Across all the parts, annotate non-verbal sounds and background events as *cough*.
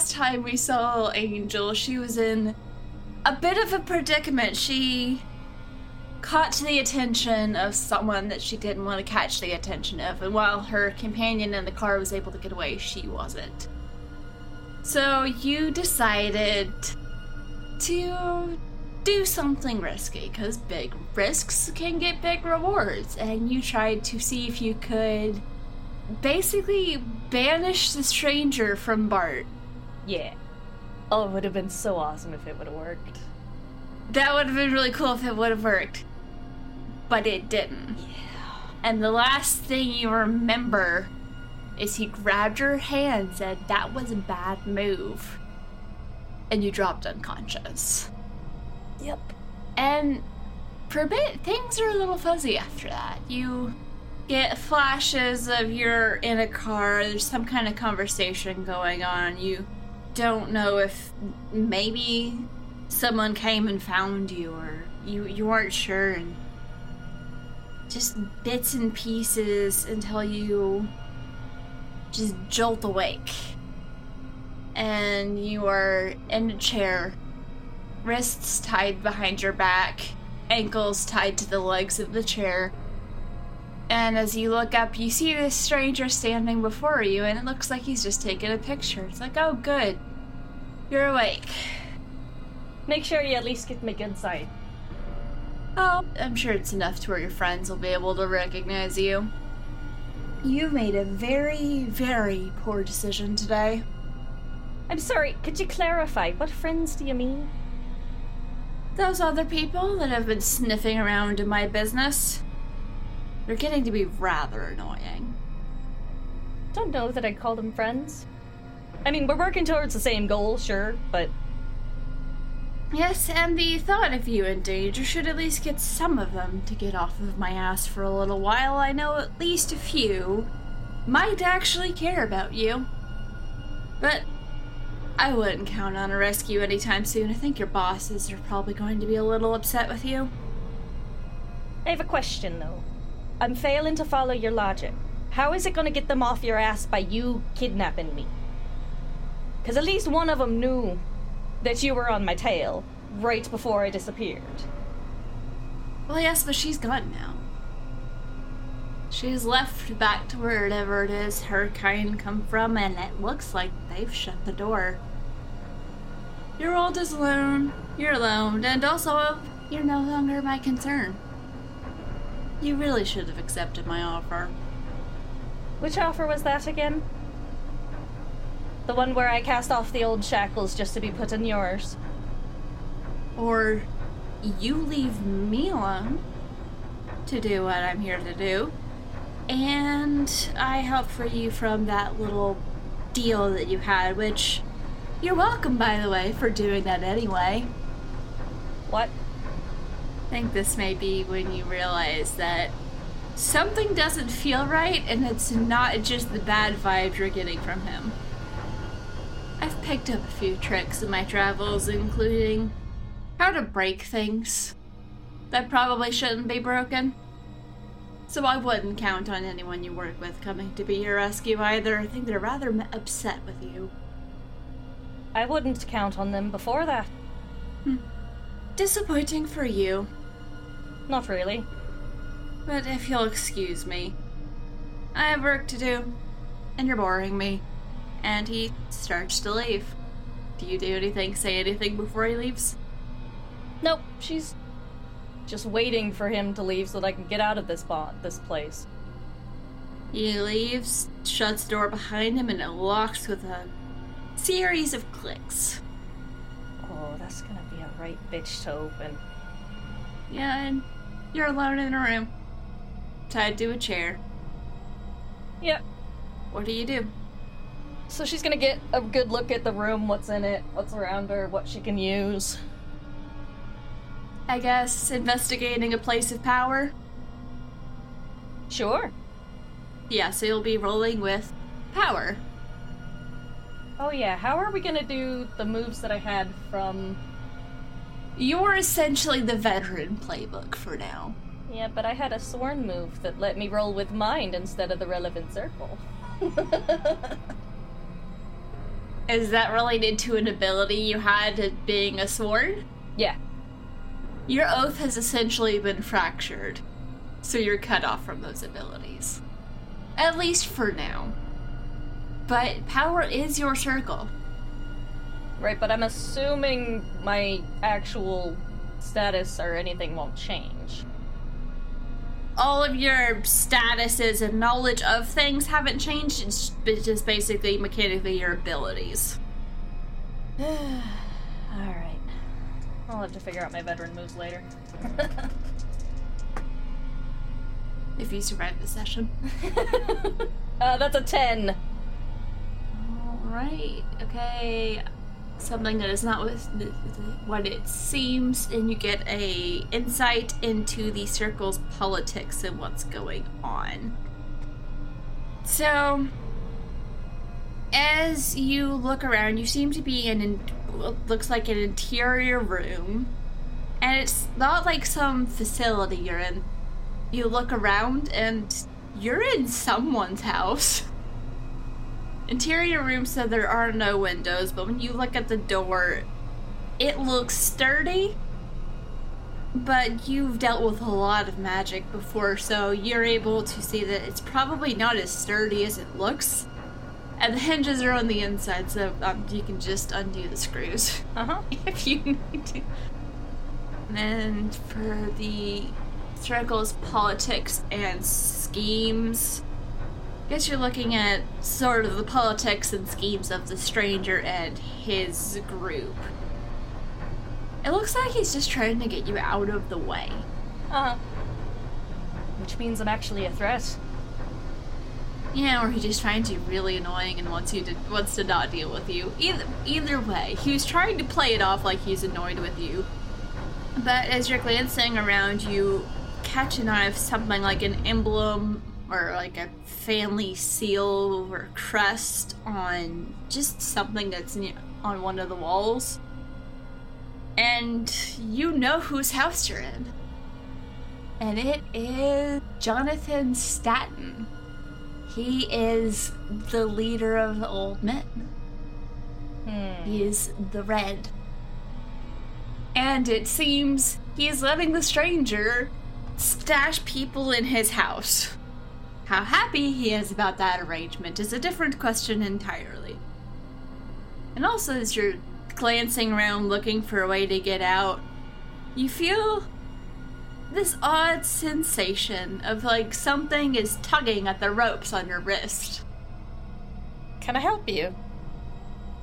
Last time we saw Angel, she was in a bit of a predicament. She caught the attention of someone that she didn't want to catch the attention of, and while her companion in the car was able to get away, she wasn't. So you decided to do something risky, because big risks can get big rewards, and you tried to see if you could basically banish the stranger from Bart. Yeah. Oh, it would have been so awesome if it would have worked. That would have been really cool if it would have worked. But it didn't. Yeah. And the last thing you remember is he grabbed your hand and said that was a bad move. And you dropped unconscious. Yep. And for a bit, things are a little fuzzy after that. You get flashes of you're in a car, there's some kind of conversation going on. You don't know if maybe someone came and found you or you you weren't sure and just bits and pieces until you just jolt awake. And you are in a chair, wrists tied behind your back, ankles tied to the legs of the chair. And as you look up, you see this stranger standing before you, and it looks like he's just taking a picture. It's like, oh, good. You're awake. Make sure you at least get my good side. Oh, I'm sure it's enough to where your friends will be able to recognize you. You made a very, very poor decision today. I'm sorry, could you clarify? What friends do you mean? Those other people that have been sniffing around in my business, they're getting to be rather annoying. Don't know that I'd call them friends. I mean, we're working towards the same goal, sure, but Yes, and the thought of you in danger should at least get some of them to get off of my ass for a little while. I know at least a few might actually care about you. But I wouldn't count on a rescue anytime soon. I think your bosses are probably going to be a little upset with you. I have a question though. I'm failing to follow your logic. How is it going to get them off your ass by you kidnapping me? Because at least one of them knew that you were on my tail right before I disappeared. Well, yes, but she's gone now. She's left back to wherever it is her kind come from, and it looks like they've shut the door. Your world is alone. You're alone, and also you're no longer my concern. You really should have accepted my offer. Which offer was that again? The one where I cast off the old shackles just to be put in yours. Or you leave me alone to do what I'm here to do, and I help free you from that little deal that you had, which you're welcome, by the way, for doing that anyway. What? I think this may be when you realize that something doesn't feel right, and it's not just the bad vibes you're getting from him. I've picked up a few tricks in my travels, including how to break things that probably shouldn't be broken. So I wouldn't count on anyone you work with coming to be your rescue either. I think they're rather upset with you. I wouldn't count on them before that. Hmm. Disappointing for you, Not really. but if you'll excuse me, I have work to do, and you're boring me. And he starts to leave. Do you do anything, say anything before he leaves? Nope, she's just waiting for him to leave so that I can get out of this this place. He leaves, shuts the door behind him, and it locks with a series of clicks. Oh, that's gonna be a right bitch to open. Yeah, and you're alone in a room, tied to a chair. Yep. What do you do? So she's gonna get a good look at the room, what's in it, what's around her, what she can use. I guess investigating a place of power. Sure. Yeah, so you'll be rolling with power. Oh yeah, how are we gonna do the moves that I had from You're essentially the veteran playbook for now. Yeah, but I had a sworn move that let me roll with mind instead of the relevant circle. *laughs* Is that related to an ability you had at being a Sworn? Yeah. Your oath has essentially been fractured, so you're cut off from those abilities. At least for now. But power is your circle. Right, but I'm assuming my actual status or anything won't change. All of your statuses and knowledge of things haven't changed, it's just basically mechanically your abilities. *sighs* Alright. I'll have to figure out my veteran moves later. *laughs* If you survive the session. *laughs* uh, that's a 10. Alright, okay. Something that is not what it seems, and you get a insight into the circle's politics and what's going on. So, as you look around, you seem to be in what looks like an interior room, and it's not like some facility you're in. You look around, and you're in someone's house. *laughs* Interior room so there are no windows, but when you look at the door, it looks sturdy. But you've dealt with a lot of magic before, so you're able to see that it's probably not as sturdy as it looks. And the hinges are on the inside, so um, you can just undo the screws *laughs* Uh huh. if you need to. And for the circles, politics, and schemes, guess you're looking at sort of the politics and schemes of the stranger and his group. It looks like he's just trying to get you out of the way. Uh huh. Which means I'm actually a threat. Yeah, or he just finds you really annoying and wants you to wants to not deal with you. Either either way, he was trying to play it off like he's annoyed with you. But as you're glancing around, you catch an eye of something like an emblem or like a family seal or crest on just something that's on one of the walls. And you know whose house you're in. And it is Jonathan Staten. He is the leader of the old men. Hmm. He is the red. And it seems he is letting the stranger stash people in his house. How happy he is about that arrangement is a different question entirely. And also, as you're glancing around looking for a way to get out, you feel this odd sensation of like something is tugging at the ropes on your wrist. Can I help you?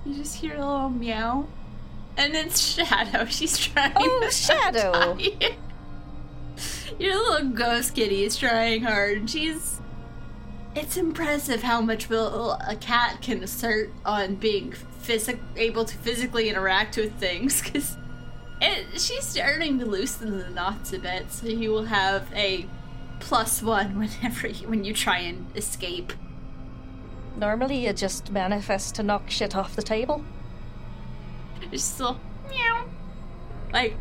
You just hear a little meow. And it's *laughs* Shadow. She's trying Oh, to Shadow. *laughs* Your little ghost kitty is trying hard. She's. It's impressive how much will a cat can assert on being able to physically interact with things. Because she's starting to loosen the knots a bit, so you will have a plus one *laughs* whenever you, when you try and escape. Normally you just manifest to knock shit off the table. It's still meow. Like,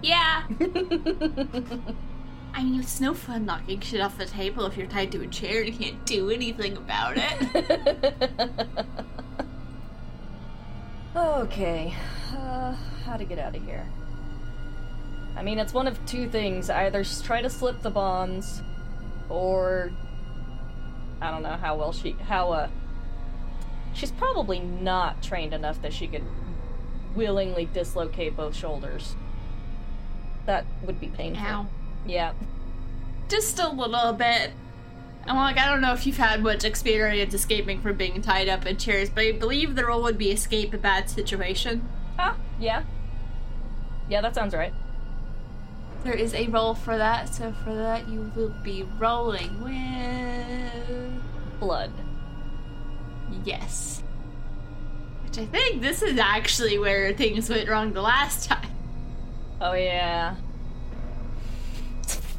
yeah. *laughs* I mean, it's no fun knocking shit off the table if you're tied to a chair and you can't do anything about it. *laughs* okay. Uh, how to get out of here? I mean, it's one of two things. Either try to slip the bonds, or I don't know how well she how uh she's probably not trained enough that she could willingly dislocate both shoulders. That would be painful. Ow. Yeah. Just a little bit. I'm like, I don't know if you've had much experience escaping from being tied up in chairs, but I believe the rule would be escape a bad situation. Ah, yeah. Yeah, that sounds right. There is a roll for that, so for that you will be rolling with. Blood. Yes. Which I think this is actually where things went wrong the last time. Oh yeah.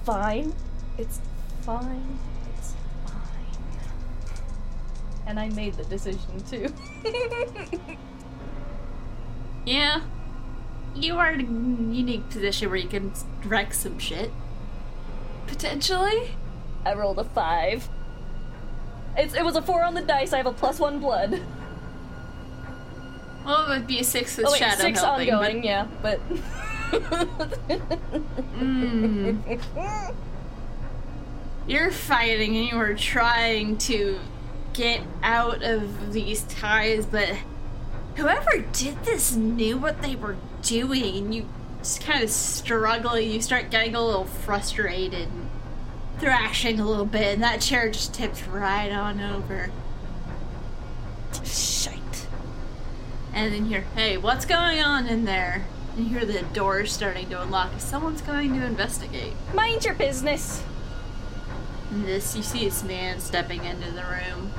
Fine. It's fine. It's fine. And I made the decision too. *laughs* Yeah. You are in a unique position where you can wreck some shit. Potentially? I rolled a five. It's, it was a four on the dice. I have a plus one blood. Well, it would be a six with Oh wait, shadow six helping, ongoing, yeah, but. *laughs* Mm. You're fighting and you are trying to get out of these ties, but whoever did this knew what they were doing, and you just kind of struggling. You start getting a little frustrated, and thrashing a little bit, and that chair just tips right on over. Shite. And then you're, hey, what's going on in there? And you hear the door starting to unlock. Someone's going to investigate. Mind your business. And this, you see this man stepping into the room.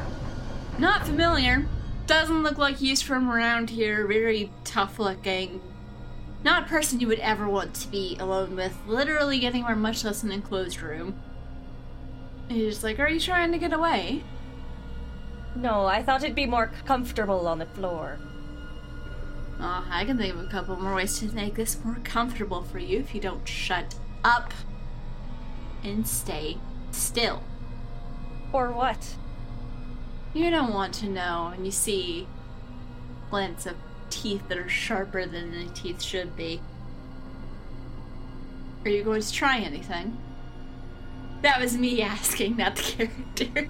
Not familiar. Doesn't look like he's from around here. Very tough looking. Not a person you would ever want to be alone with. Literally anywhere, much less an enclosed room. And he's just like, Are you trying to get away? No, I thought it'd be more comfortable on the floor. Oh, I can think of a couple more ways to make this more comfortable for you if you don't shut up and stay still. Or what? You don't want to know, and you see glints of teeth that are sharper than the teeth should be. Are you going to try anything? That was me asking, not the *laughs* character.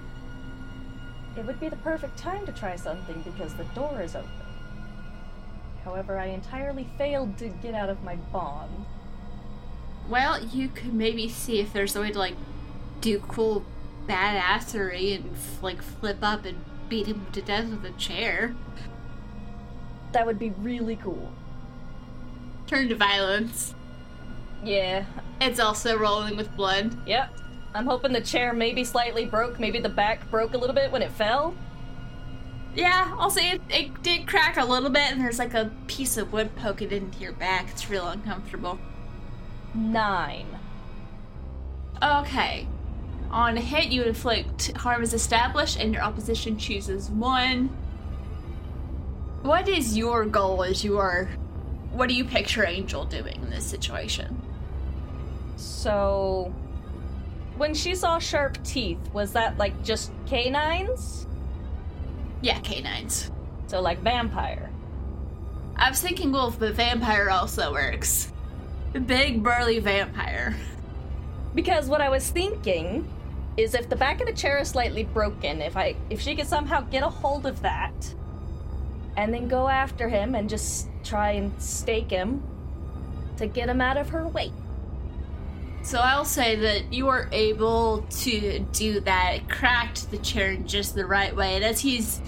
It would be the perfect time to try something because the door is open. However, I entirely failed to get out of my bond. Well, you could maybe see if there's a way to like do cool badassery and like flip up and beat him to death with a chair. That would be really cool. Turn to violence. Yeah, It's also rolling with blood. yep. I'm hoping the chair maybe slightly broke, maybe the back broke a little bit when it fell. Yeah, I'll say it, it did crack a little bit, and there's like a piece of wood poking into your back. It's real uncomfortable. Nine. Okay. On a hit, you inflict harm is established, and your opposition chooses one. What is your goal as you are. What do you picture Angel doing in this situation? So, when she saw sharp teeth, was that like just canines? Yeah, canines. So, like vampire. I was thinking wolf, but vampire also works. Big, burly vampire. Because what I was thinking is if the back of the chair is slightly broken, if I if she could somehow get a hold of that and then go after him and just try and stake him to get him out of her way. So I'll say that you are able to do that, cracked the chair in just the right way, and as he's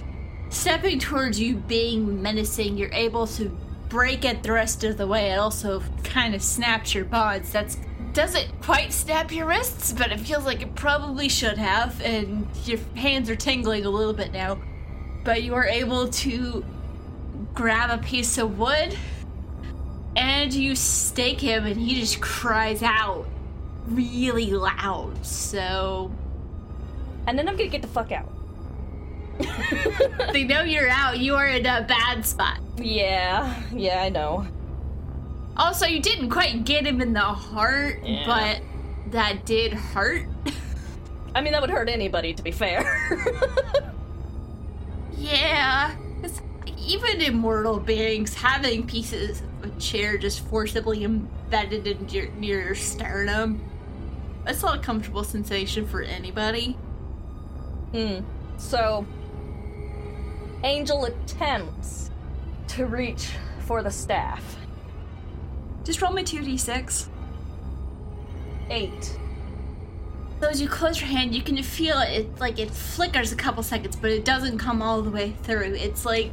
stepping towards you, being menacing, you're able to break it the rest of the way. It also kind of snaps your bonds. That's doesn't quite snap your wrists, but it feels like it probably should have, and your hands are tingling a little bit now. But you are able to grab a piece of wood and you stake him, and he just cries out really loud. So And then I'm gonna get the fuck out. *laughs* *laughs* they know you're out. You are in a bad spot. Yeah, yeah, I know. Also, you didn't quite get him in the heart, Yeah. but that did hurt. I mean, that would hurt anybody, to be fair. *laughs* yeah. even immortal beings having pieces of a chair just forcibly embedded into your, near your sternum. That's not a comfortable sensation for anybody. Hmm. So, Angel attempts to reach for the staff. Just roll me 2d6. Eight. So as you close your hand, you can feel it, it like it flickers a couple seconds, but it doesn't come all the way through. It's like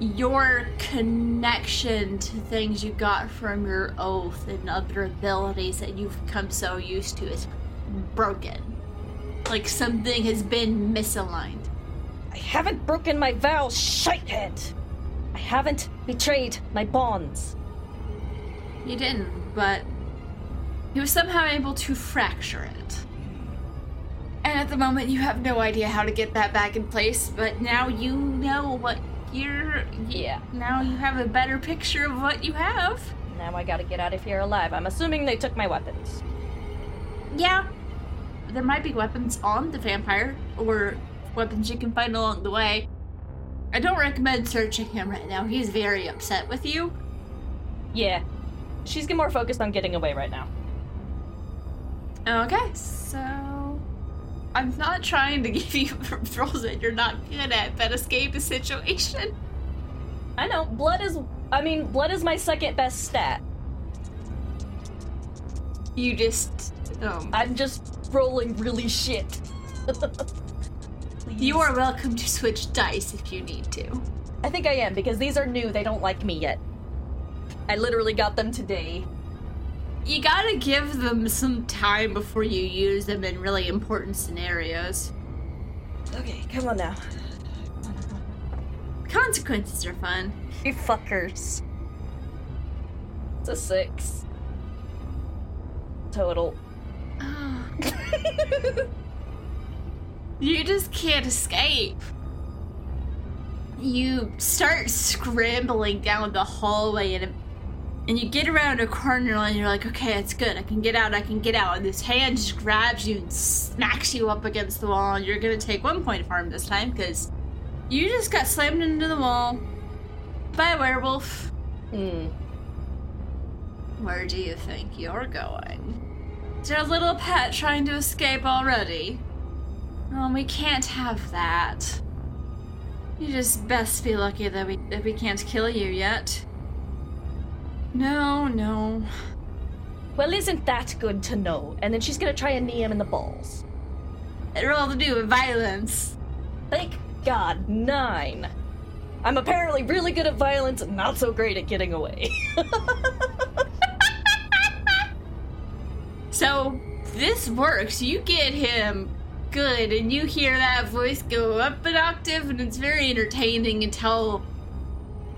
your connection to things you got from your oath and other abilities that you've become so used to is broken. Like something has been misaligned. I haven't broken my vows, shithead. I haven't betrayed my bonds. You didn't, but he was somehow able to fracture it. And at the moment, you have no idea how to get that back in place, but now you know what you're. Yeah. Now you have a better picture of what you have. Now I gotta get out of here alive. I'm assuming they took my weapons. Yeah. There might be weapons on the vampire, or weapons you can find along the way. I don't recommend searching him right now. He's very upset with you. Yeah. She's more focused on getting away right now. Okay, so I'm not trying to *laughs* give you roles that you're not good at, but escape the situation. I know. Blood is. I mean, blood is my second best stat. You just. Um, I'm just rolling really shit. *laughs* you are welcome to switch dice if you need to. I think I am because these are new. They don't like me yet. I literally got them today. You gotta give them some time before you use them in really important scenarios. Okay, come on now. Consequences are fun. You fuckers. It's a six. Total. *sighs* you just can't escape. You start scrambling down the hallway and and you get around a corner and you're like, okay, it's good. I can get out. I can get out. And this hand just grabs you and smacks you up against the wall. And you're gonna take one point of harm this time because you just got slammed into the wall by a werewolf. Hmm. Where do you think you're going? Is your little pet trying to escape already? Oh, we can't have that. You just best be lucky that we that we can't kill you yet. No, no. Well, isn't that good to know? And then she's gonna try and knee him in the balls. It all to do with violence. Thank God, nine. I'm apparently really good at violence and not so great at getting away. *laughs* so, this works. You get him good, and you hear that voice go up an octave, and it's very entertaining until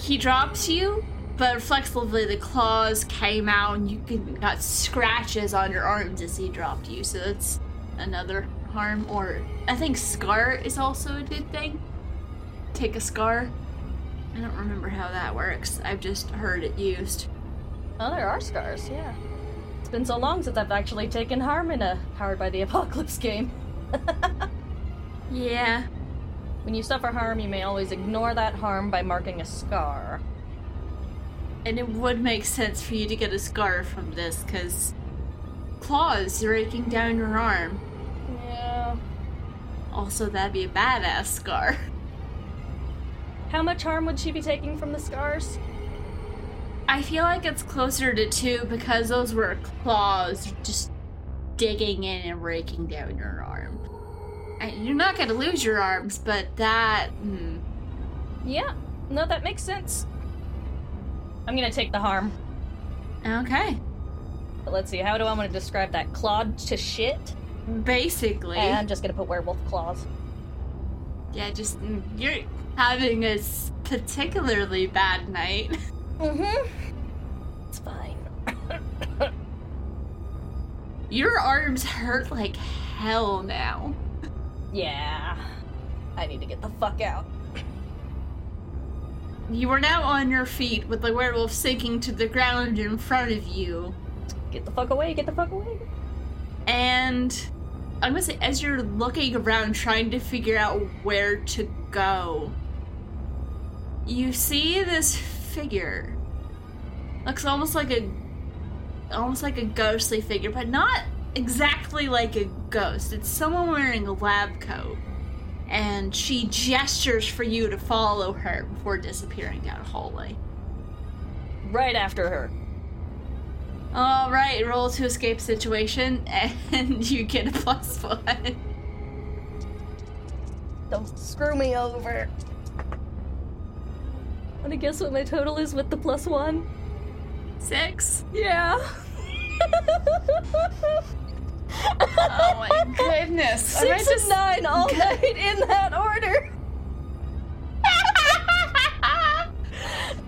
he drops you but reflexively the claws came out and you got scratches on your arms as he dropped you. So that's another harm. Or i think scar is also a good thing. Take a scar. I don't remember how that works. I've just heard it used. Oh there are scars yeah. It's been so long since i've actually taken harm in a powered by the apocalypse game. *laughs* Yeah. When you suffer harm you may always ignore that harm by marking a scar and it would make sense for you to get a scar from this, because claws raking down your arm. Yeah. Also, that'd be a badass scar. How much harm would she be taking from the scars? I feel like it's closer to two because those were claws just digging in and raking down your arm. And you're not gonna lose your arms, but that. Hmm. Yeah, no, that makes sense. I'm gonna take the harm. Okay. But let's see, how do I want to describe that? Clawed to shit? Basically. And I'm just gonna put werewolf claws. Yeah, just mm, you're having a particularly bad night. *laughs* Mm-hmm. It's fine. *coughs* Your arms hurt like hell now. Yeah. I need to get the fuck out. You are now on your feet with the werewolf sinking to the ground in front of you. Get the fuck away, get the fuck away. And I'm gonna say, as you're looking around trying to figure out where to go, you see this figure. Looks almost like a almost like a ghostly figure, but not exactly like a ghost. It's someone wearing a lab coat and she gestures for you to follow her before disappearing down a hallway. Right after her. All right, roll to escape situation, *laughs* and you get a plus one. Don't screw me over. Want to guess what my total is with the plus one? Six. Yeah. *laughs* oh my goodness. Six just... and nine all *laughs* night in that order.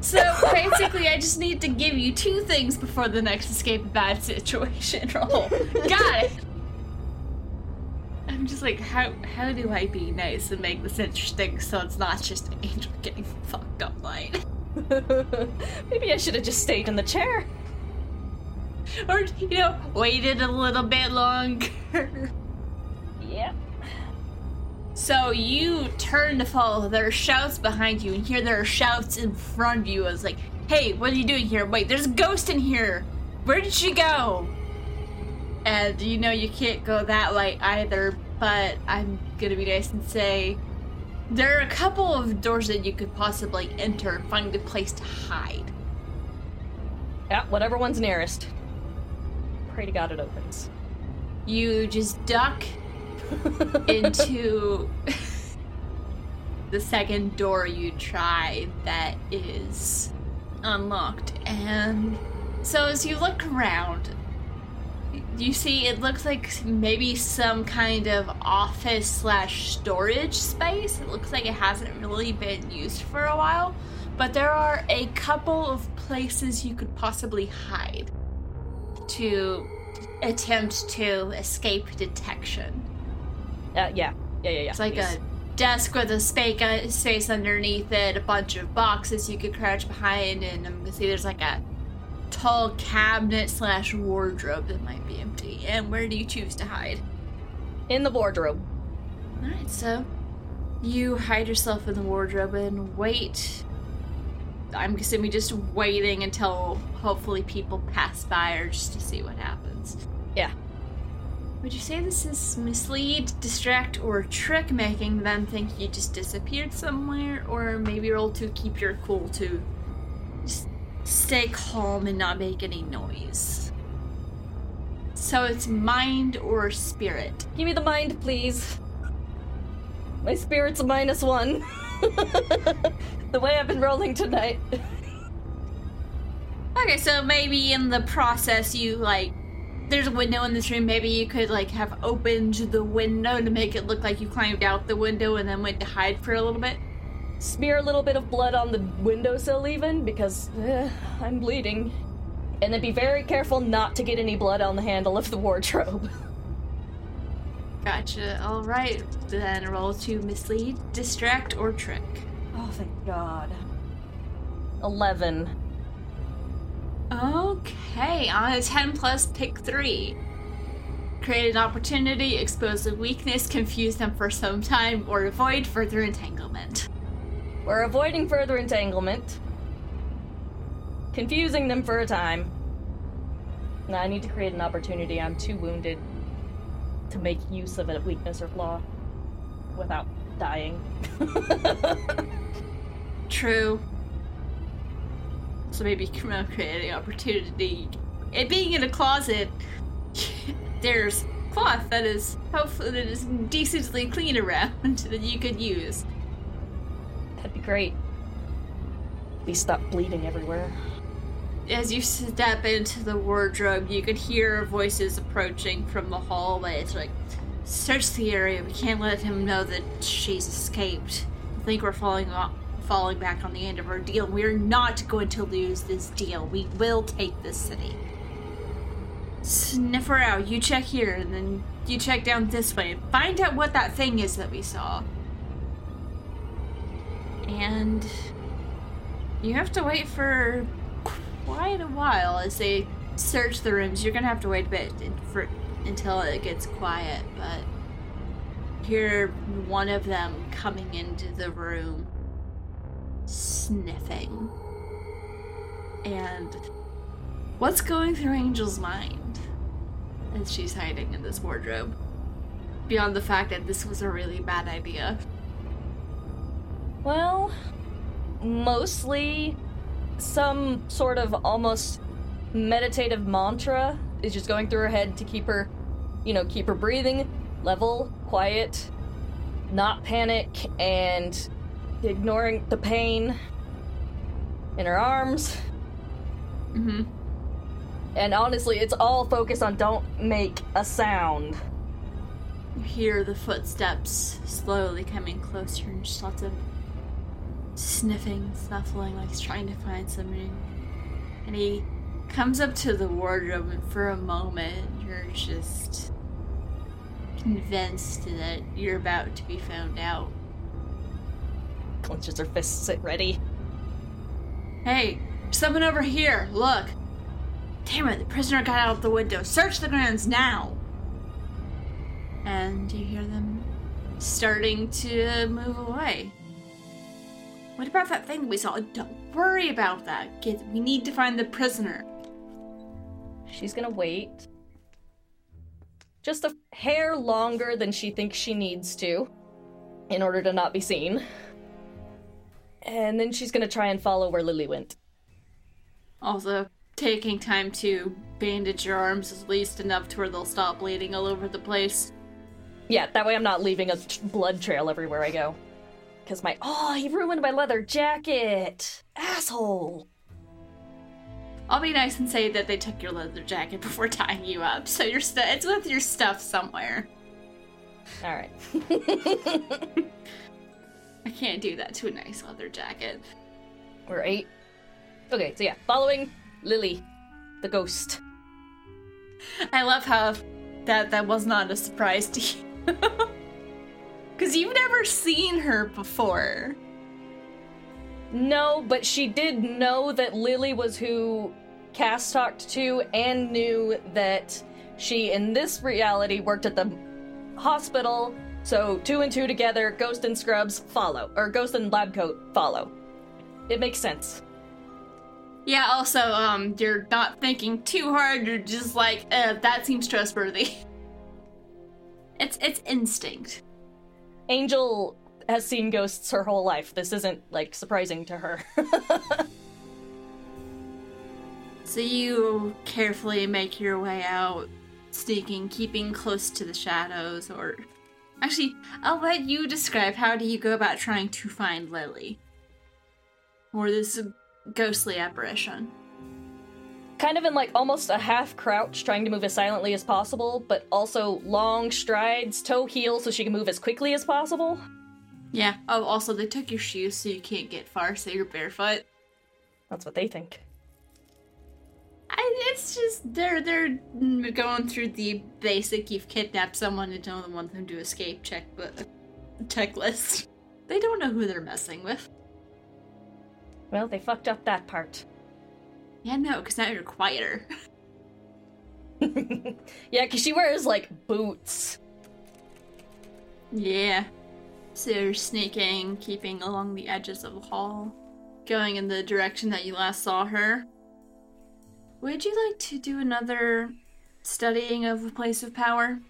so basically, I just need to give you two things before the next escape a bad situation *laughs* roll. Got it. I'm just like, how how do I be nice and make this interesting so it's not just Angel getting fucked up night? *laughs* Maybe I should have just stayed in the chair. *laughs* or you know, waited a little bit longer. *laughs* Yep. So you turn to follow. There are shouts behind you, and here there are shouts in front of you. It's like, "Hey, what are you doing here? Wait, there's a ghost in here. Where did she go?" And you know you can't go that way either. But I'm gonna be nice and say there are a couple of doors that you could possibly enter and find a place to hide. Yeah, whatever one's nearest. Pray to God it opens. You just duck *laughs* into the second door you try that is unlocked. And so as you look around, you see it looks like maybe some kind of office slash storage space. It looks like it hasn't really been used for a while, but there are a couple of places you could possibly hide to attempt to escape detection. Uh, yeah, yeah, yeah, yeah. It's like please. a desk with a space, uh, space underneath it, a bunch of boxes you could crouch behind, and I'm gonna see there's like a tall cabinet slash wardrobe that might be empty. And where do you choose to hide? in the wardrobe. Alright, so you hide yourself in the wardrobe and wait. I'm assuming we just waiting until hopefully people pass by or just to see what happens. Yeah. Would you say this is mislead, distract, or trick, making them think you just disappeared somewhere, or maybe roll to keep your cool to just stay calm and not make any noise? So it's mind or spirit. Give me the mind, please. My spirit's a minus one. *laughs* the way I've been rolling tonight. Okay, so maybe in the process you like there's a window in this room, maybe you could like have opened the window to make it look like you climbed out the window and then went to hide for a little bit. Smear a little bit of blood on the windowsill, even, because eh, I'm bleeding. And then be very careful not to get any blood on the handle of the wardrobe. *laughs* Gotcha. Alright. Then roll to mislead, distract, or trick. Oh, thank God. 11. Okay, on a 10 plus, pick three. Create an opportunity, expose a weakness, confuse them for some time, or avoid further entanglement. We're avoiding further entanglement, confusing them for a time. Now I need to create an opportunity. I'm too wounded to make use of a weakness or flaw without dying. *laughs* True. So maybe cre- creating opportunity. It being in a closet, *laughs* there's cloth that is hopefully that is decently clean around *laughs* that you could use. That'd be great. At least stop bleeding everywhere. As you step into the wardrobe, you could hear voices approaching from the hallway. It's like, search the area. We can't let him know that she's escaped. I think we're falling off, falling back on the end of our deal. We're not going to lose this deal. We will take this city. Sniff her out. You check here, and then you check down this way. Find out what that thing is that we saw. And you have to wait for quite a while as they search the rooms. You're gonna have to wait a bit for, until it gets quiet, but hear one of them coming into the room, sniffing. And what's going through Angel's mind as she's hiding in this wardrobe? Beyond the fact that this was a really bad idea. Well, mostly some sort of almost meditative mantra is just going through her head to keep her, you know, keep her breathing level, quiet, not panic, and ignoring the pain in her arms. Mm-hmm. And honestly, it's all focused on don't make a sound. You hear the footsteps slowly coming closer and just lots of sniffing, snuffling, like he's trying to find something. And he comes up to the wardrobe, and for a moment, you're just convinced that you're about to be found out. Clenches her fists at ready. Hey, someone over here, look! Damn it, the prisoner got out of the window. Search the grounds now! And you hear them starting to move away. What about that thing we saw? Don't worry about that, kid. We need to find the prisoner. She's gonna wait. Just a hair longer than she thinks she needs to, in order to not be seen. And then she's gonna try and follow where Lily went. Also, taking time to bandage your arms is at least enough to where they'll stop bleeding all over the place. Yeah, that way I'm not leaving a t- blood trail everywhere I go. Because my. Oh, he ruined my leather jacket! Asshole! I'll be nice and say that they took your leather jacket *laughs* before tying you up, so your stu- it's with your stuff somewhere. Alright. *laughs* I can't do that to a nice leather jacket. We're eight. Okay, so yeah, following Lily, the ghost. I love how that that was not a surprise to you. *laughs* Because you've never seen her before. No, but she did know that Lily was who Cass talked to and knew that she, in this reality, worked at the hospital. So two and two together, Ghost and Scrubs follow, or Ghost and Lab Coat follow. It makes sense. Yeah, also, um, you're not thinking too hard, you're just like, uh, that seems trustworthy. *laughs* It's it's instinct. Angel has seen ghosts her whole life. This isn't like surprising to her. *laughs* So you carefully make your way out, sneaking, keeping close to the shadows, or. Actually, I'll let you describe how do you go about trying to find Lily? Or this ghostly apparition. kind of in like almost a half crouch, trying to move as silently as possible, but also long strides, toe heel, so she can move as quickly as possible. Yeah. Oh, also, they took your shoes so you can't get far, so you're barefoot. That's what they think. I, it's just they're they're going through the basic you've kidnapped someone and don't want them to escape check but checklist. They don't know who they're messing with. Well, they fucked up that part. Yeah, no, because now you're quieter. *laughs* *laughs* yeah, because she wears like boots. Yeah. So you're sneaking, keeping along the edges of the hall, going in the direction that you last saw her. Would you like to do another studying of the place of power?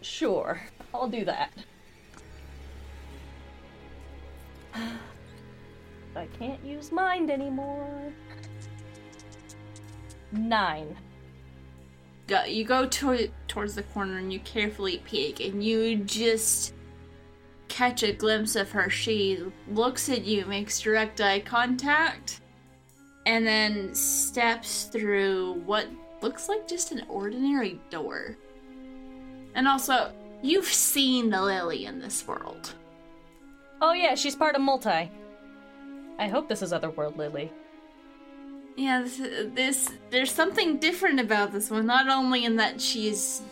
Sure, I'll do that. I can't use mind anymore. Nine. You go to, towards the corner and you carefully peek, and you just catch a glimpse of her. She looks at you, makes direct eye contact, and then steps through what looks like just an ordinary door. And also, you've seen the lily in this world. Oh yeah, she's part of multi. I hope this is Otherworld Lily. Yeah, this, this there's something different about this one. Not only in that she's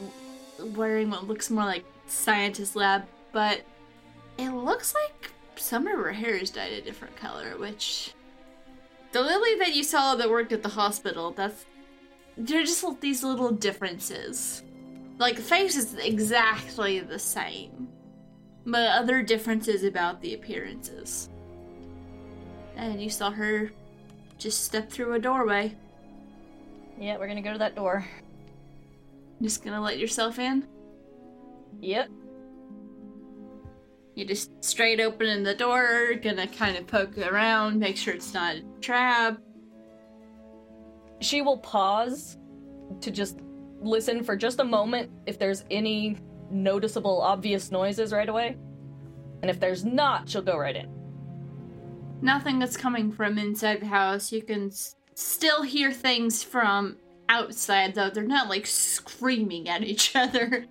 wearing what looks more like scientist lab, but it looks like some of her hair is dyed a different color. Which the Lily that you saw that worked at the hospital, that's they're just these little differences. Like the face is exactly the same, but other differences about the appearances. And you saw her just step through a doorway. Yeah, we're gonna go to that door. Just gonna let yourself in. Yep. You just straight opening the door, gonna kind of poke around, make sure it's not a trap. She will pause to just listen for just a moment if there's any noticeable, obvious noises right away. And if there's not, she'll go right in. Nothing that's coming from inside the house. You can s- still hear things from outside, though. They're not like screaming at each *laughs* other.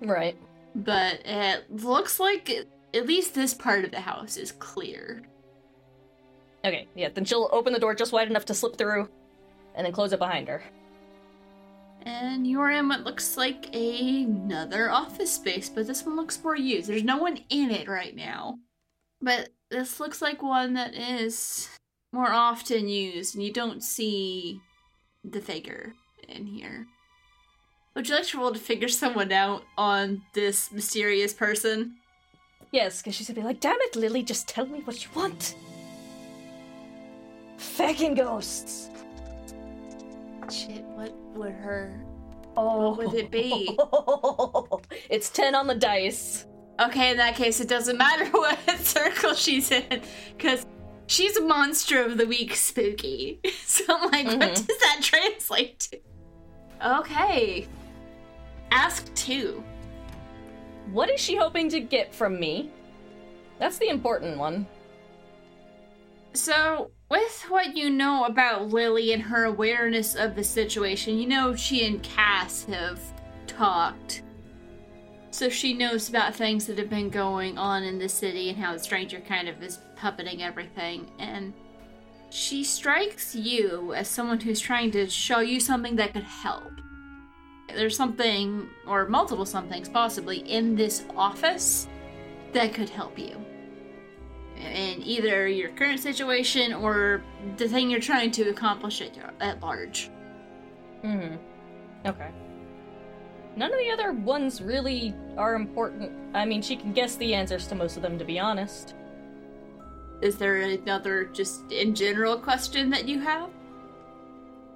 Right. But it looks like it, at least this part of the house is clear. Okay, yeah, then she'll open the door just wide enough to slip through and then close it behind her. And you're in what looks like another office space, but this one looks more used. There's no one in it right now. But this looks like one that is more often used, and you don't see the figure in here. Would you like to roll to figure someone out on this mysterious person? Yes, because she's gonna be like, damn it, Lily, just tell me what you want. Fucking ghosts. Shit, what would her. Oh, What would it be? *laughs* it's 10 on the dice. Okay, in that case, it doesn't matter *laughs* what circle she's in, because she's a monster of the week spooky. *laughs* So I'm like, what Mhm. does that translate to? Okay. Ask two. What is she hoping to get from me? That's the important one. So, with what you know about Lily and her awareness of the situation, you know she and Cass have talked. So she knows about things that have been going on in the city and how the stranger kind of is puppeting everything. And she strikes you as someone who's trying to show you something that could help. There's something, or multiple somethings possibly, in this office that could help you in either your current situation or the thing you're trying to accomplish at, at large. Hmm. Okay. None of the other ones really are important. I mean, she can guess the answers to most of them, to be honest. Is there another, just in general, question that you have?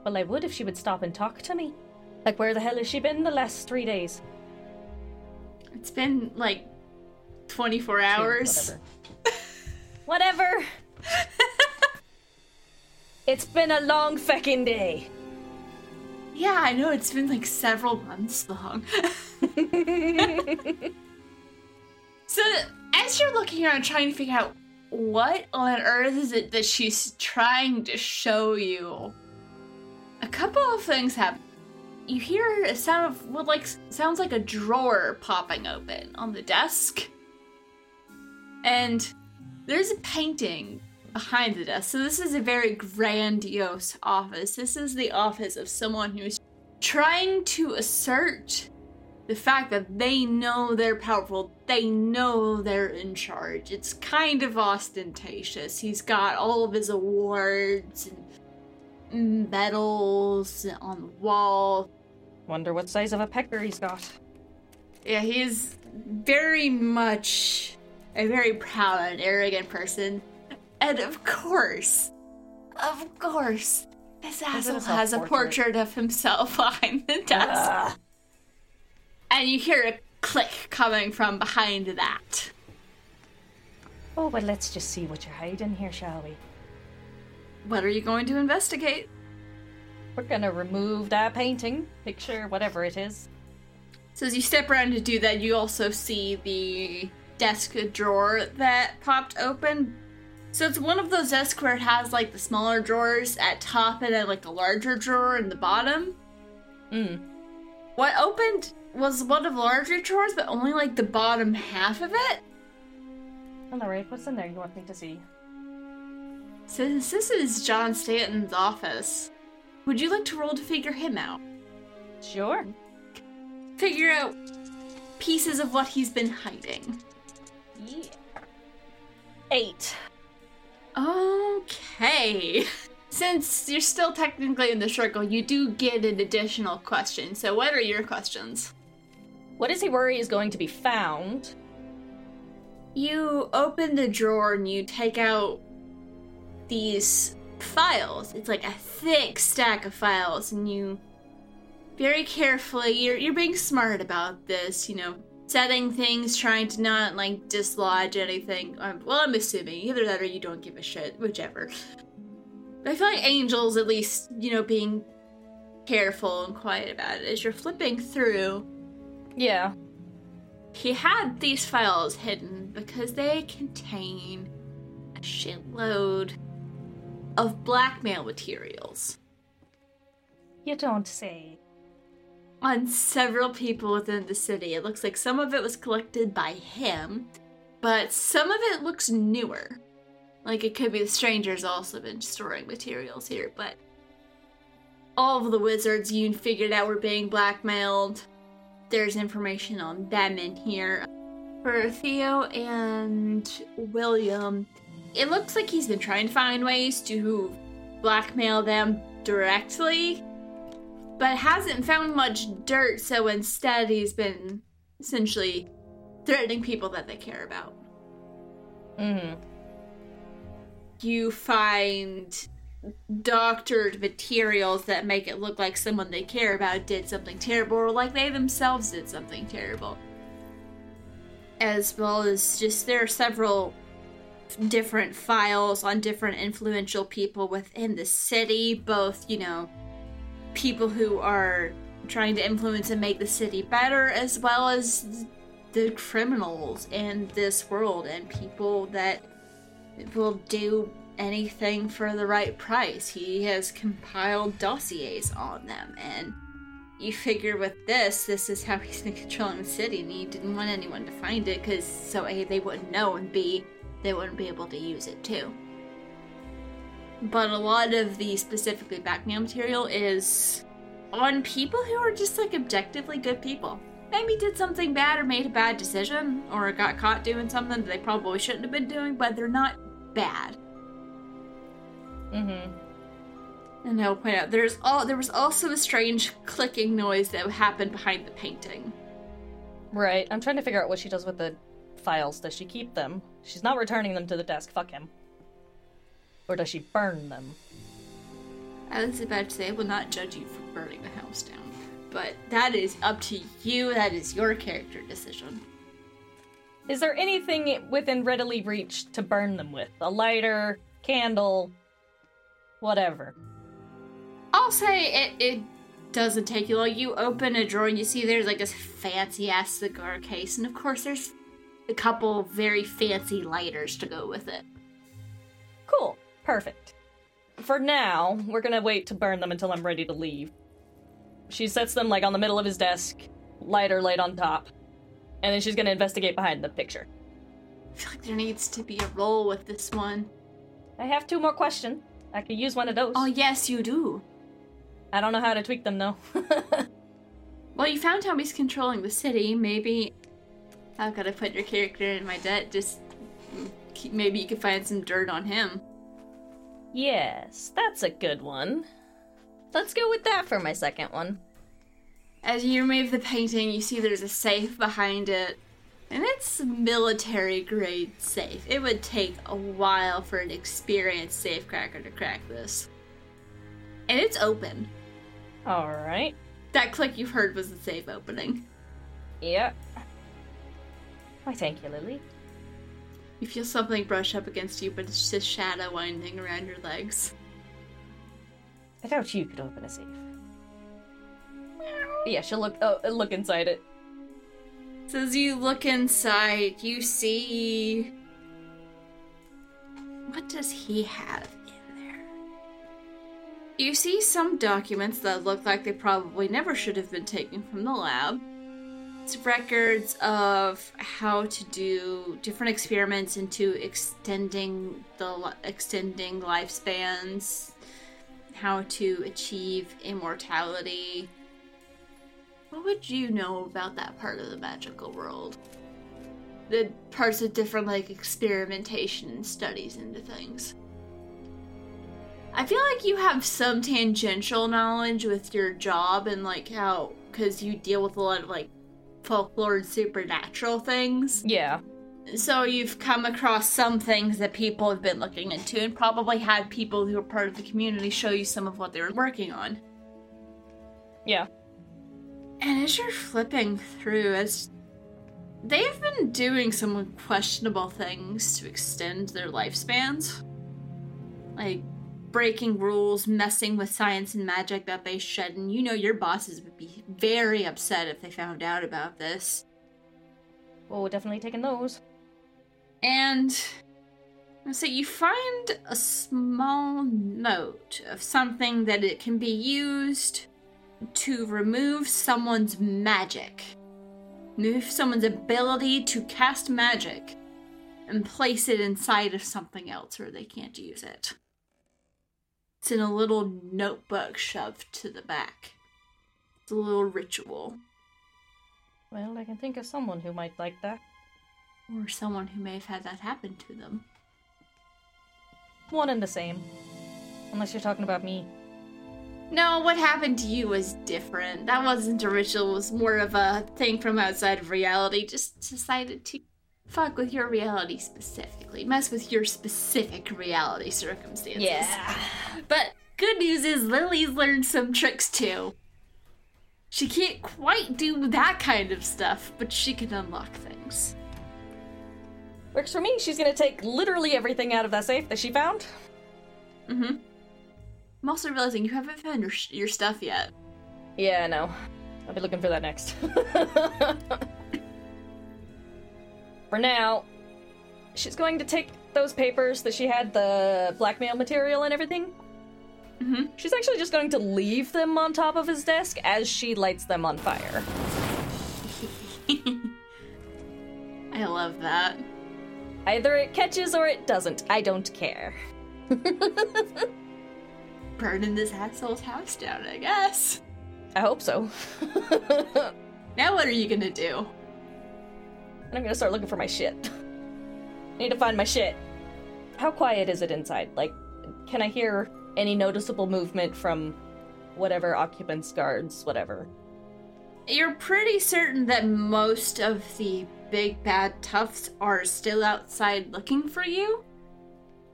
Well, I would if she would stop and talk to me. Like, where the hell has she been the last three days? It's been like 24 hours. Whatever. Whatever. *laughs* it's been a long fucking day. Yeah, I know it's been like several months long. *laughs* so, as you're looking around trying to figure out what on earth is it that she's trying to show you, a couple of things happen. You hear a sound of what like sounds like a drawer popping open on the desk, and there's a painting behind the desk. So this is a very grandiose office. This is the office of someone who's trying to assert the fact that they know they're powerful, they know they're in charge. It's kind of ostentatious. He's got all of his awards and medals on the wall. Wonder what size of a pecker he's got. Yeah, he's very much a very proud and arrogant person. And of course, of course, this asshole has a self-portrait. of himself *laughs* behind the desk. Ah. And you hear a click coming from behind that. Oh, but let's just see what you're hiding here, shall we? What are you going to investigate? We're gonna remove that painting, picture, whatever it is. So as you step around to do that, you also see the desk drawer that popped open. So it's one of those desks where it has like the smaller drawers at top and then like a larger drawer in the bottom. Mm. What opened was one of the larger drawers, but only like the bottom half of it. Alright, what's in there you want me to see? Since this is John Stanton's office, would you like to roll to figure him out? Sure. Figure out pieces of what he's been hiding. Yeah. Eight. Okay. Since you're still technically in the circle, you do get an additional question. So, what are your questions? What does he worry is going to be found? You open the drawer and you take out these files. It's like a thick stack of files, and you very carefully, you're, you're being smart about this, you know, setting things, trying to not like dislodge anything. Um, well, I'm assuming either that or you don't give a shit, whichever. But I feel like Angel's at least, you know, being careful and quiet about it. As you're flipping through, Yeah. he had these files hidden because they contain a shitload of blackmail materials You don't say. on several people within the city. It looks like some of it was collected by him, but some of it looks newer. Like it could be the strangers also been storing materials here, but all of the wizards you figured out were being blackmailed. There's information on them in here. For Theo and William, it looks like he's been trying to find ways to blackmail them directly. but hasn't found much dirt, so instead he's been essentially threatening people that they care about. Mm-hmm. You find doctored materials that make it look like someone they care about did something terrible or like they themselves did something terrible. As well as just there are several different files on different influential people within the city, both, you know, people who are trying to influence and make the city better, as well as the criminals in this world and people that will do anything for the right price. He has compiled dossiers on them, and you figure with this, this is how he's been controlling the city, and he didn't want anyone to find it because so A, they wouldn't know, and B, they wouldn't be able to use it too. But a lot of the specifically blackmail material is on people who are just like objectively good people. Maybe did something bad or made a bad decision or got caught doing something that they probably shouldn't have been doing, but they're not bad. Mm-hmm. And I'll point out there's all there was also a strange clicking noise that happened behind the painting. Right. I'm trying to figure out what she does with the files. Does she keep them? She's not returning them to the desk. Fuck him. Or does she burn them? I was about to say I will not judge you for burning the house down. But that is up to you. That is your character decision. Is there anything within readily reach to burn them with? A lighter, candle, whatever. I'll say it, it doesn't take you long. You open a drawer and you see there's like this fancy ass cigar case, and of course there's a couple very fancy lighters to go with it. Cool. Perfect. For now, we're gonna wait to burn them until I'm ready to leave. She sets them like on the middle of his desk, lighter laid on top, and then she's gonna investigate behind the picture. I feel like there needs to be a roll with this one. I have two more questions. I could use one of those. Oh, yes, you do. I don't know how to tweak them though. *laughs* Well, you found how he's controlling the city. Maybe I've got to put your character in my debt. Just maybe you could find some dirt on him. yes, that's a good one. Let's go with that for my second one. As you remove the painting, you see there's a safe behind it. And it's military grade safe. It would take a while for an experienced safecracker to crack this. And it's open. Alright. That click you've heard was the safe opening. Yep. Why, thank you, Lily. You feel something brush up against you, but it's just shadow winding around your legs. I doubt you could open a safe. Yeah, she'll look. Oh, look inside it. So as you look inside, you see. What does he have in there? You see some documents that look like they probably never should have been taken from the lab. It's records of how to do different experiments into extending the extending lifespans, how to achieve immortality. What would you know about that part of the magical world? The parts of different like experimentation and studies into things. I feel like you have some tangential knowledge with your job and like how because you deal with a lot of like folklore and supernatural things. Yeah. So you've come across some things that people have been looking into and probably had people who are part of the community show you some of what they were working on. Yeah. And as you're flipping through, as they've been doing some questionable things to extend their lifespans, like breaking rules, messing with science and magic that they should, and you know your bosses would be very upset if they found out about this. Well, we're definitely taking those. And so you find a small note of something that it can be used to remove someone's magic. Move someone's ability to cast magic and place it inside of something else where they can't use it. It's in a little notebook shoved to the back. It's a little ritual. Well, I can think of someone who might like that. Or someone who may have had that happen to them. One and the same. Unless you're talking about me. No, what happened to you was different. That wasn't a ritual, it was more of a thing from outside of reality. Just decided to fuck with your reality specifically, mess with your specific reality circumstances. Yeah. But good news is Lily's learned some tricks too. She can't quite do that kind of stuff, but she can unlock things. Works for me. She's gonna take literally everything out of that safe that she found. Mm-hmm. I'm also realizing you haven't found your, your stuff yet. Yeah, I know. I'll be looking for that next. *laughs* for now, she's going to take those papers that she had the blackmail material and everything. Mm-hmm. She's actually just going to leave them on top of his desk as she lights them on fire. *laughs* I love that. Either it catches or it doesn't. I don't care. *laughs* Burning this asshole's house down, I guess. I hope so. *laughs* Now what are you gonna do? And I'm gonna start looking for my shit. I *laughs* need to find my shit. How quiet is it inside? Like, can I hear any noticeable movement from whatever occupants, guards, whatever? You're pretty certain that most of the big bad toughs are still outside looking for you.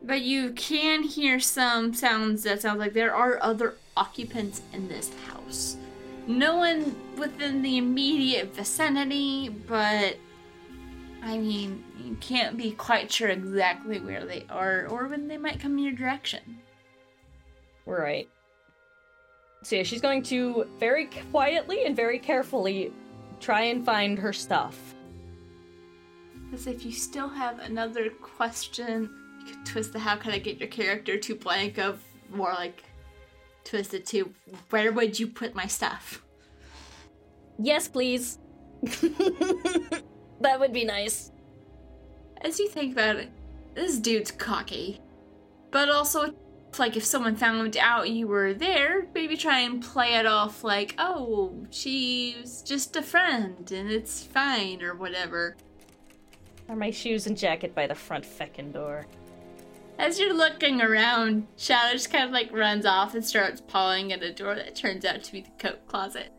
But you can hear some sounds that sound like there are other occupants in this house. No one within the immediate vicinity, but I mean, you can't be quite sure exactly where they are or when they might come in your direction. Right. So yeah, she's going to very quietly and very carefully try and find her stuff. Because if you still have another question, you could twist the how can I get your character to blank of more like twist it to where would you put my stuff? Yes, please. *laughs* that would be nice. As you think about it, this dude's cocky. But also, like if someone found out you were there, maybe try and play it off like, oh, she's just a friend and it's fine or whatever. Are my shoes and jacket by the front feckin' door? As you're looking around, Shadow just kind of like runs off and starts pawing at a door that turns out to be the coat closet.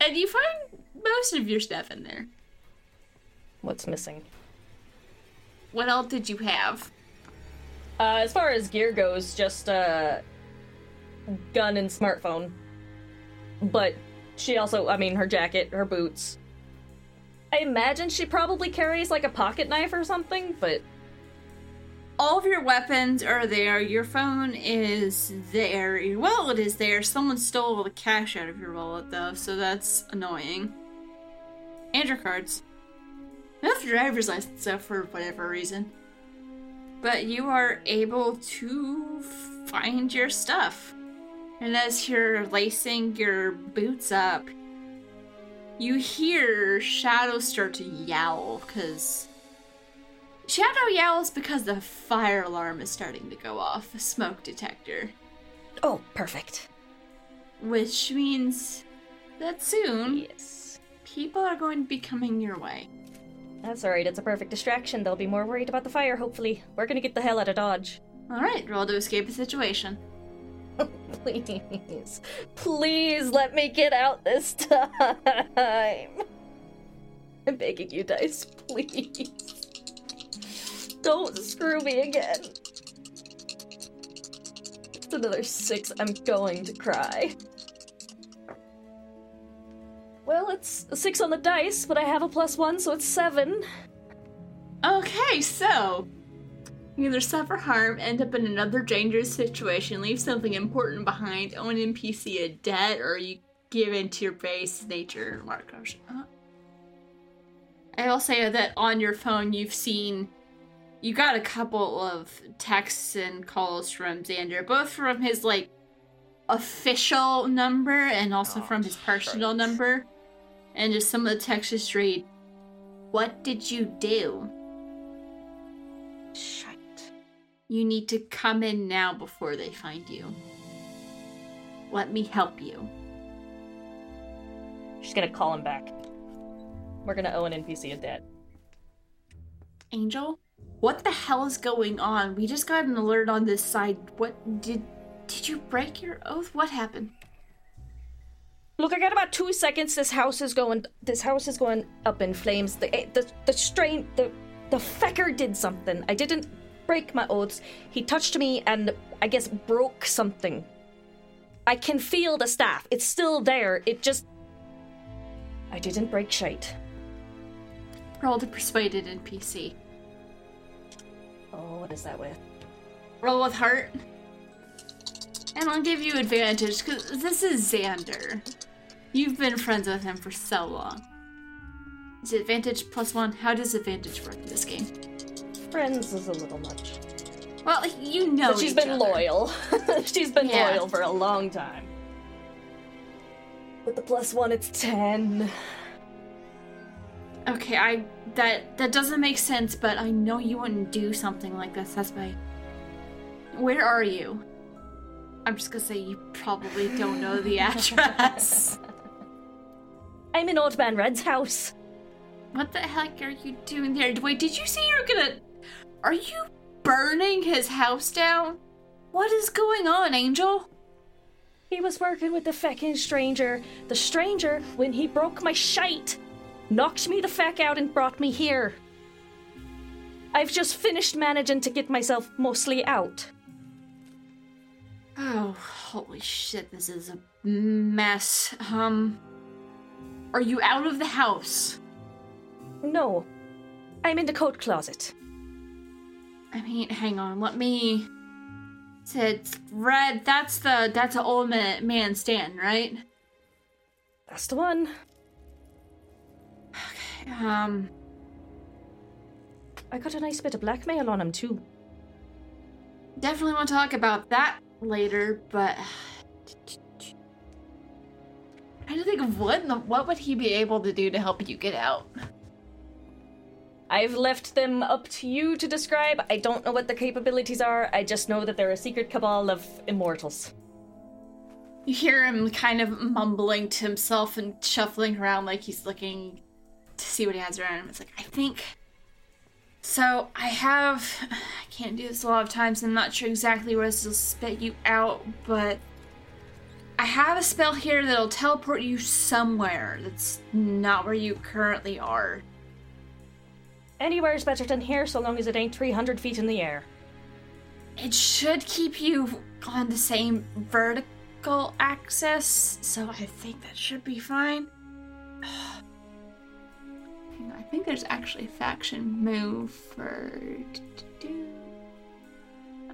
And you find most of your stuff in there. What's missing? What else did you have? Uh, as far as gear goes, just a gun and smartphone. But she also, I mean, her jacket, her boots. I imagine she probably carries like a pocket knife or something, but all of your weapons are there. Your phone is there. Your wallet is there. Someone stole all the cash out of your wallet, though, so that's annoying. And your cards. Not driver's license, though, for whatever reason. But you are able to find your stuff. And as you're lacing your boots up, you hear Shadow start to yowl, because Shadow yowls because the fire alarm is starting to go off, the smoke detector. oh, perfect. Which means that soon Yes. people are going to be coming your way. That's alright, it's a perfect distraction. They'll be more worried about the fire, hopefully. We're gonna get the hell out of Dodge. Alright, roll to escape the situation. *laughs* Please. Please let me get out this time. I'm begging you, Dice, please. Don't screw me again. It's another six. I'm going to cry. Well, it's a six on the dice, but I have a plus one, so it's seven. Okay, so you either suffer harm, end up in another dangerous situation, leave something important behind, owe an NPC a debt, or you give in to your base nature. Mark, gosh, uh. I will say that on your phone you've seen you got a couple of texts and calls from Xander, both from his like official number and also Oh, from his personal shite. number. And just some of the texts just read, What did you do? Shite. You need to come in now before they find you. Let me help you. She's gonna call him back. We're gonna owe an NPC a debt. Angel? What the hell is going on? We just got an alert on this side. What did Did you break your oath? What happened? Look, I got about two seconds. This house is going. This house is going up in flames. The eh, the the strain. The the fecker did something. I didn't break my oaths. He touched me and I guess broke something. I can feel the staff. It's still there. It just. I didn't break shite. Roll to persuaded NPC. Oh, what is that with? Roll with heart. And I'll give you advantage because this is Xander. You've been friends with him for so long. Is it advantage plus one? How does advantage work in this game? Friends is a little much. Well, you know. But she's been other. loyal. *laughs* she's been Yeah. loyal for a long time. With the plus one, it's ten. Okay, I that that doesn't make sense, but I know you wouldn't do something like this. That's why. Where are you? I'm just gonna say you probably don't know the *laughs* address. I'm in Old Man Red's house. what the heck are you doing there? Wait, did you say you're gonna? Are you burning his house down? What is going on, Angel? He was working with the feckin' stranger. The stranger, when he broke my shite, knocked me the feck out and brought me here. I've just finished managing to get myself mostly out. Oh, holy shit! This is a mess. Um, are you out of the house? No, I'm in the coat closet. I mean, hang on. Let me. It's red. That's the that's an old man, man stand, right? That's the one. Okay. Um. I got a nice bit of blackmail on him too. Definitely want to talk about that later, but trying to think of what the, what would he be able to do to help you get out? I've left them up to you to describe. I don't know what their capabilities are. I just know that they're a secret cabal of immortals. You hear him kind of mumbling to himself and shuffling around like he's looking to see what he has around him. It's like I think. So I have. *sighs* I can't do this a lot of times. I'm not sure exactly where this will spit you out, but I have a spell here that'll teleport you somewhere that's not where you currently are. Anywhere's better than here so long as it ain't 300 feet in the air. It should keep you on the same vertical axis, so I think that should be fine. *sighs* I think there's actually a faction move for.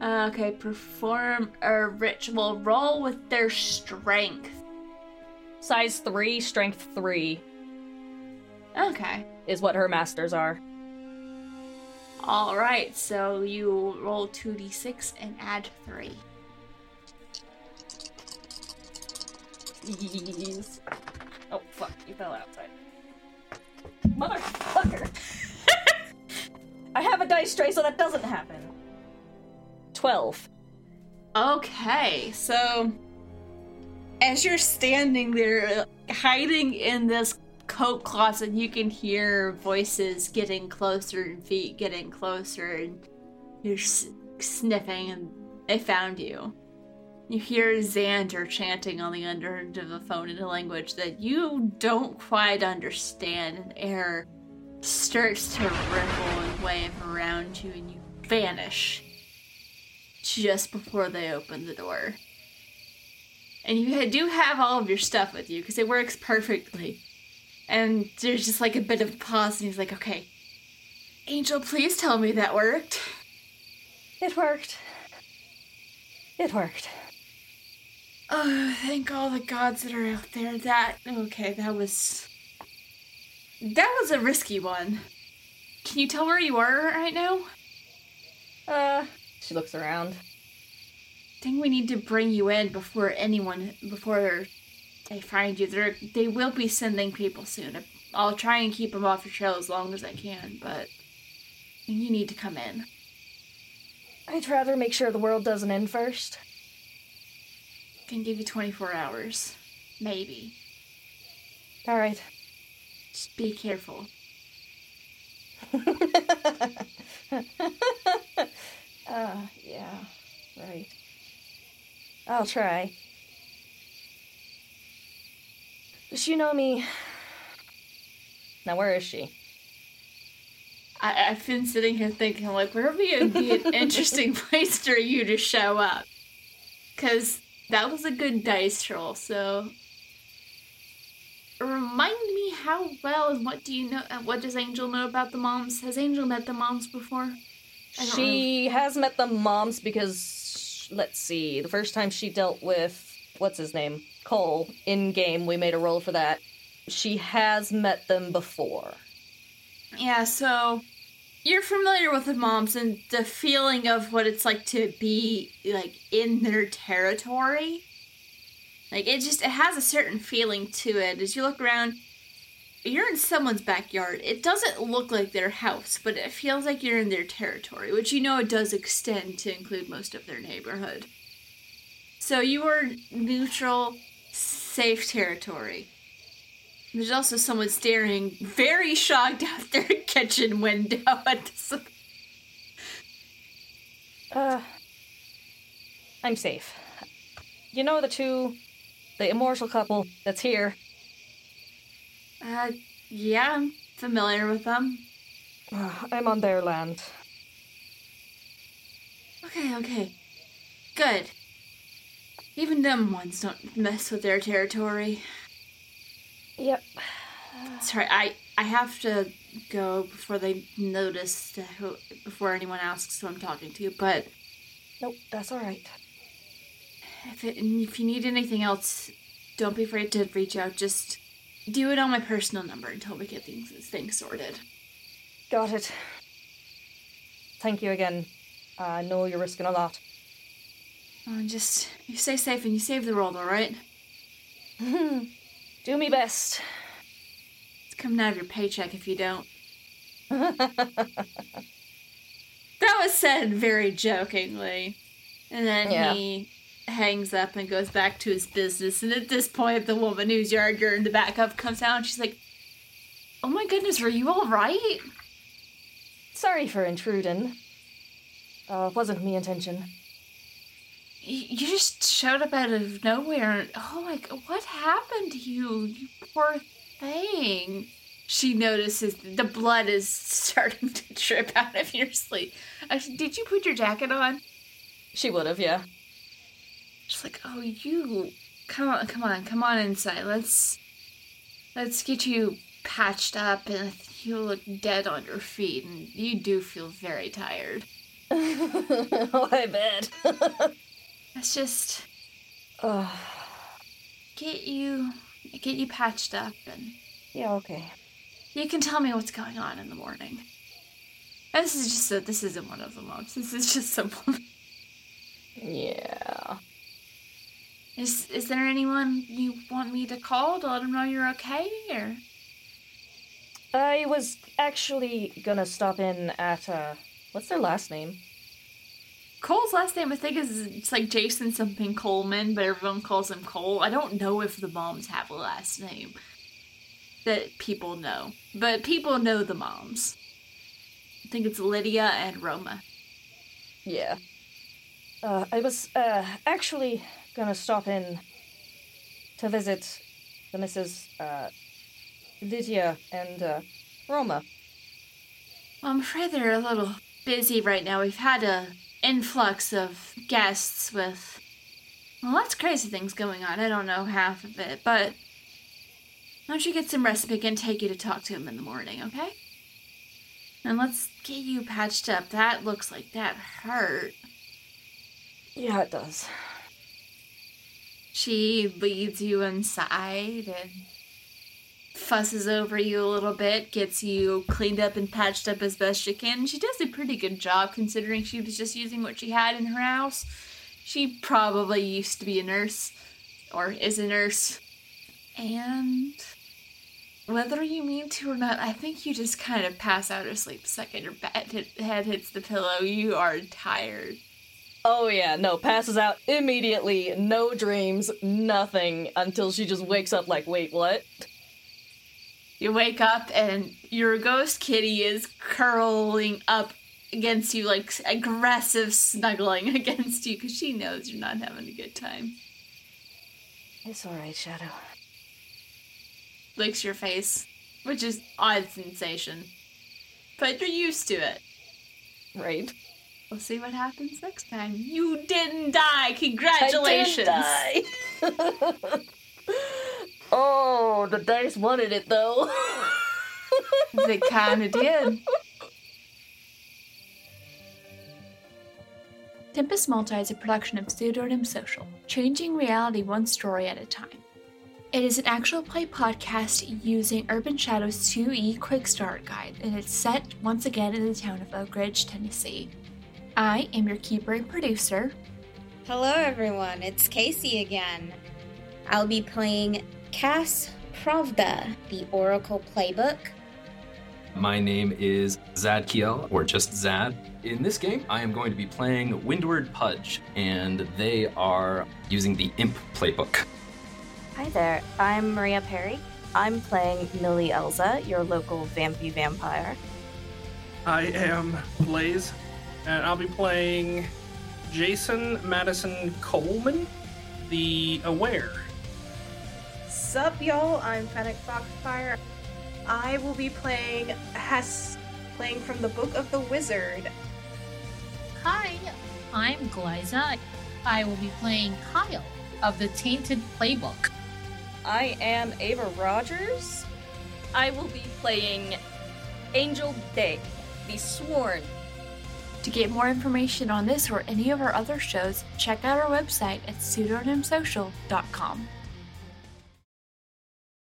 Uh, Okay, perform a ritual. Roll with their strength. Size 3, strength 3 Okay. is what her masters are. Alright, so you roll 2d6 and add 3. Yes. Oh, fuck, you fell outside. Motherfucker! *laughs* I have a dice tray, so that doesn't happen. 12. Okay, so as you're standing there, uh, hiding in this coat closet, you can hear voices getting closer and feet getting closer, and you're sniffing, and they found you. You hear Xander chanting on the other end of the phone in a language that you don't quite understand, and air starts to ripple and wave around you, and you vanish just before they open the door. And you do have all of your stuff with you because it works perfectly. And there's just like a bit of a pause, and he's like, okay, Angel, please tell me that worked. It worked. It worked. Oh, thank all the gods that are out there. That, okay, that was. That was a risky one. Can you tell where you are right now? Uh, she looks around. I think we need to bring you in before anyone before they find you. They're, they will be sending people soon. I'll try and keep them off your trail as long as I can, but you need to come in. I'd rather make sure the world doesn't end first. Can give you 24 hours, maybe. Alright. Just be careful. *laughs* uh, yeah, right. I'll try. Does she know me? Now, where is she? I, I've been sitting here thinking, like, where would be, be an *laughs* interesting place for you to show up? Because that was a good dice roll, so. Remind me how well and what do you know? What does Angel know about the moms? Has Angel met the moms before? She has met the moms because, let's see, the first time she dealt with, what's his name? Cole, in game, we made a roll for that. She has met them before. Yeah, so you're familiar with the moms and the feeling of what it's like to be like in their territory. Like it just it has a certain feeling to it. As you look around, you're in someone's backyard. It doesn't look like their house, but it feels like you're in their territory, which you know it does extend to include most of their neighborhood. So you are neutral, safe territory. There's also someone staring very shocked *laughs* out their kitchen window at this. Uh, I'm safe. You know the two, the immortal couple that's here? Uh, yeah, I'm familiar with them. *sighs* I'm on their land. Okay, okay. Good. Even them ones don't mess with their territory. Yep. Sorry, I I have to go before they notice who, before anyone asks who I'm talking to. But Nope, that's alright. if it, if you need anything else, don't be afraid to reach out. Just do it on my personal number until we get things things sorted. Got it. Thank you again. I know you're risking a lot. Oh, just you stay safe and you save the world, all right? *laughs* Do me best. It's coming out of your paycheck if you don't. *laughs* That was said very jokingly. And then Yeah. he hangs up and goes back to his business. And at this point, the woman whose yard you're in the back of comes out and she's like, Oh my goodness, are you alright? Sorry for intruding. Uh, wasn't me intention. You just showed up out of nowhere. Oh, like, what happened to you? You poor thing. She notices the blood is *laughs* starting to drip out of your sleeve. Actually, did you put your jacket on? She would have, yeah. She's like, oh, you. Come on, come on, come on inside. Let's. Let's get you patched up, and you look dead on your feet, and you do feel very tired. *laughs* oh, I bet. Let's just uh, get you. Get you patched up, and yeah, okay. You can tell me what's going on in the morning. And this is just a, this isn't one of the months. This is just someone. Yeah. Is is there anyone you want me to call to let them know you're okay? Or I was actually gonna stop in at, uh, what's their last name? Cole's last name I think is it's like Jason something Coleman, but everyone calls him Cole. I don't know if the moms have a last name that people know, but people know the moms. I think it's Lydia and Roma. Yeah. Uh, I was, uh, actually gonna stop in to visit the Mrs., uh, Lydia and, uh, Roma. Well, I'm afraid they're a little busy right now. We've had a influx of guests with well, lots of crazy things going on. I don't know half of it, but why don't you get some rest? We can take you to talk to him in the morning, okay? And let's get you patched up. That looks like that hurt. Yeah, it does. She leads you inside and fusses over you a little bit, gets you cleaned up and patched up as best she can. She does a pretty good job considering she was just using what she had in her house. She probably used to be a nurse or is a nurse. And whether you mean to or not, I think you just kind of pass out of sleep the second your *laughs* head hits the pillow. You are tired. Oh yeah, no, passes out immediately, no dreams, nothing, until she just wakes up like, wait, what? You wake up and your ghost kitty is curling up, against you, like aggressive snuggling *laughs* against you because she knows you're not having a good time. It's alright, Shadow. Licks your face, which is odd sensation, but you're used to it. Right. We'll see what happens next time. You didn't die. Congratulations. I didn't die. *laughs* oh, the dice wanted it though. they kind of did. Tempest Multi is a production of Pseudonym Social, changing reality one story at a time. It is an actual play podcast using Urban Shadows 2E Quick Start Guide, and it's set once again in the town of Oak Ridge, Tennessee. I am your keeper and producer. Hello, everyone. It's Casey again. I'll be playing Cass Pravda, the Oracle Playbook. My name is Zad Kiel, or just Zad. In this game, I am going to be playing Windward Pudge, and they are using the Imp playbook. Hi there, I'm Maria Perry. I'm playing Millie Elza, your local vampy vampire. I am Blaze, and I'll be playing Jason Madison Coleman, the Aware. Sup, y'all? I'm Fennec Foxfire. I will be playing Hess, playing from the Book of the Wizard. Hi, I'm Glyza. I will be playing Kyle of the Tainted Playbook. I am Ava Rogers. I will be playing Angel Day, the Sworn. To get more information on this or any of our other shows, check out our website at pseudonymsocial.com.